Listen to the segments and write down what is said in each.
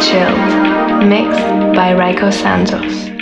Chilled. Mixed by Rayco Santos.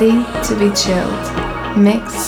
Ready to be chilled. Mixed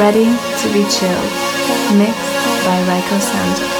Ready to be chilled. Mixed by Rayco Santos.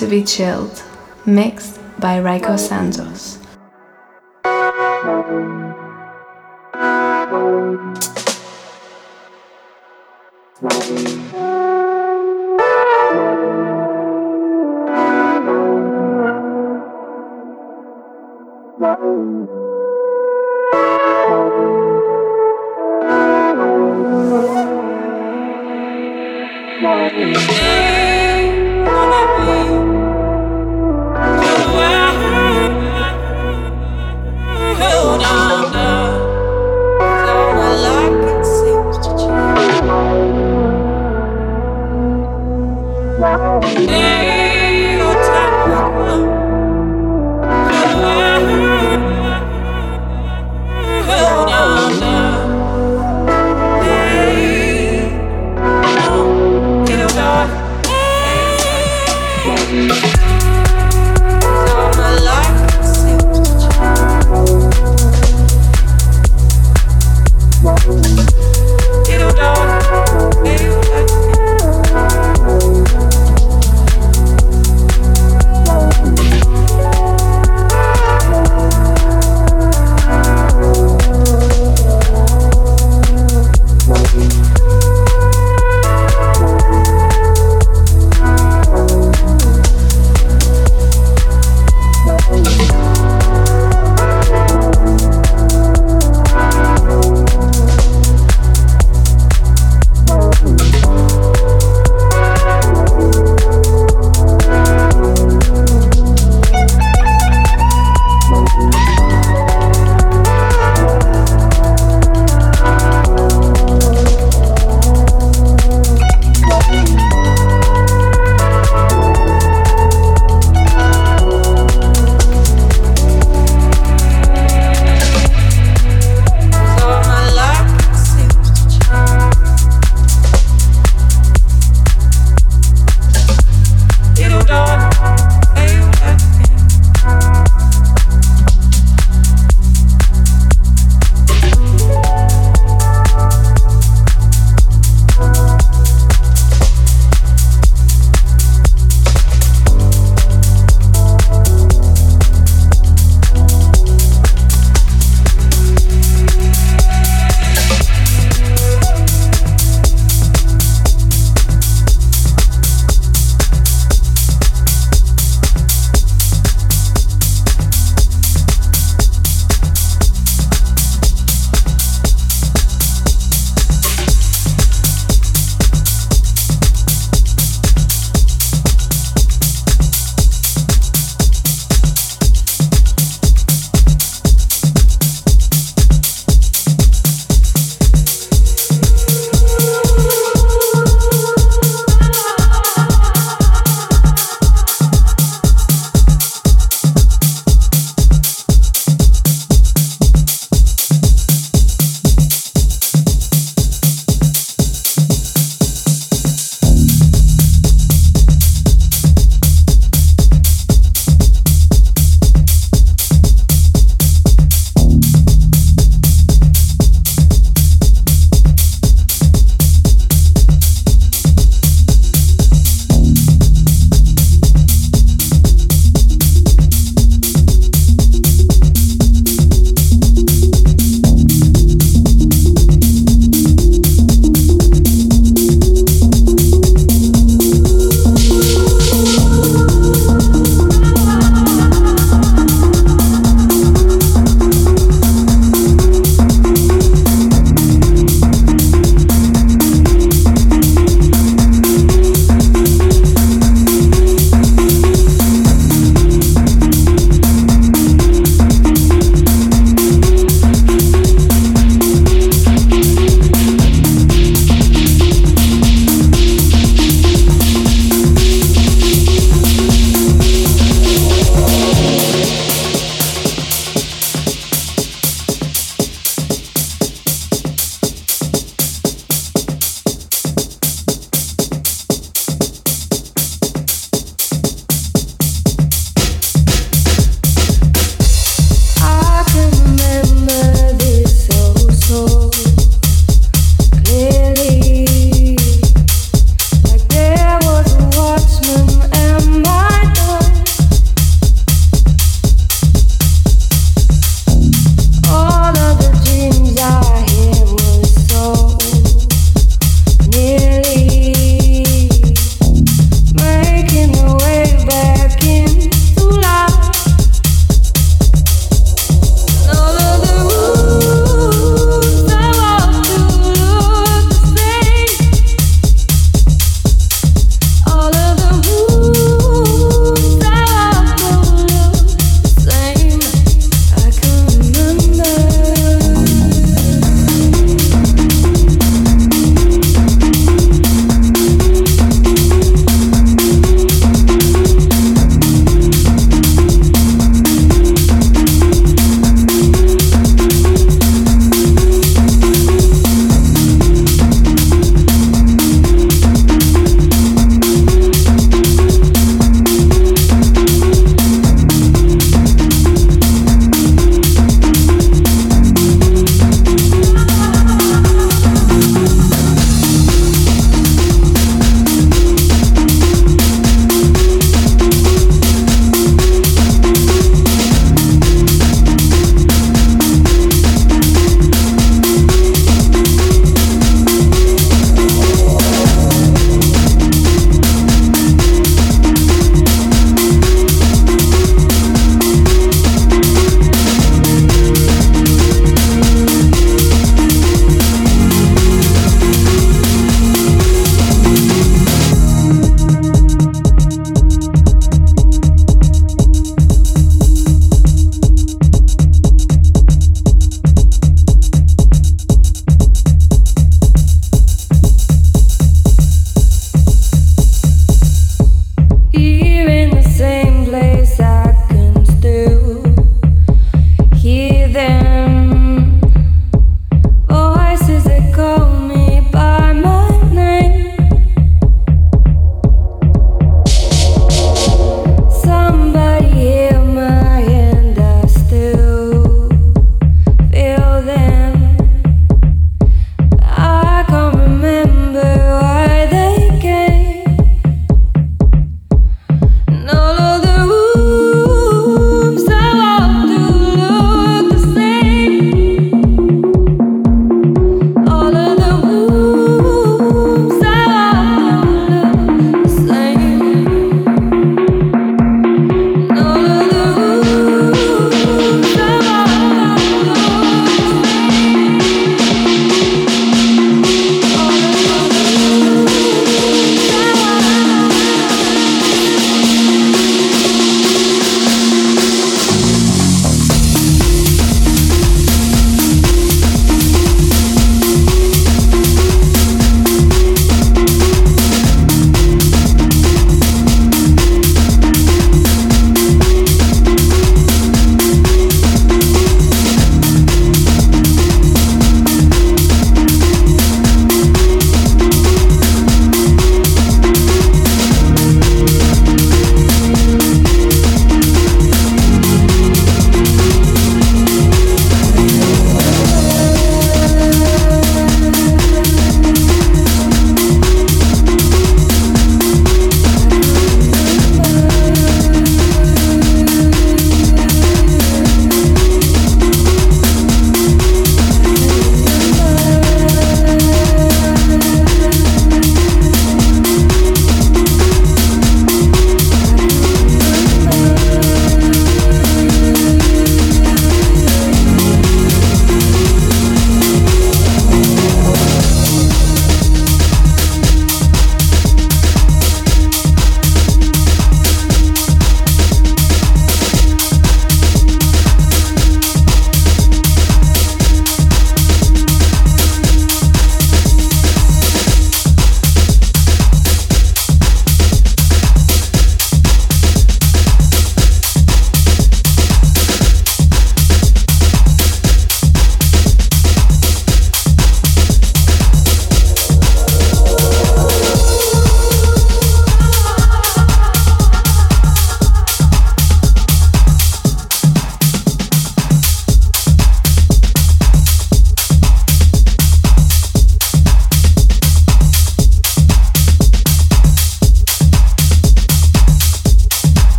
To be chilled. Mixed by Rayco Santos.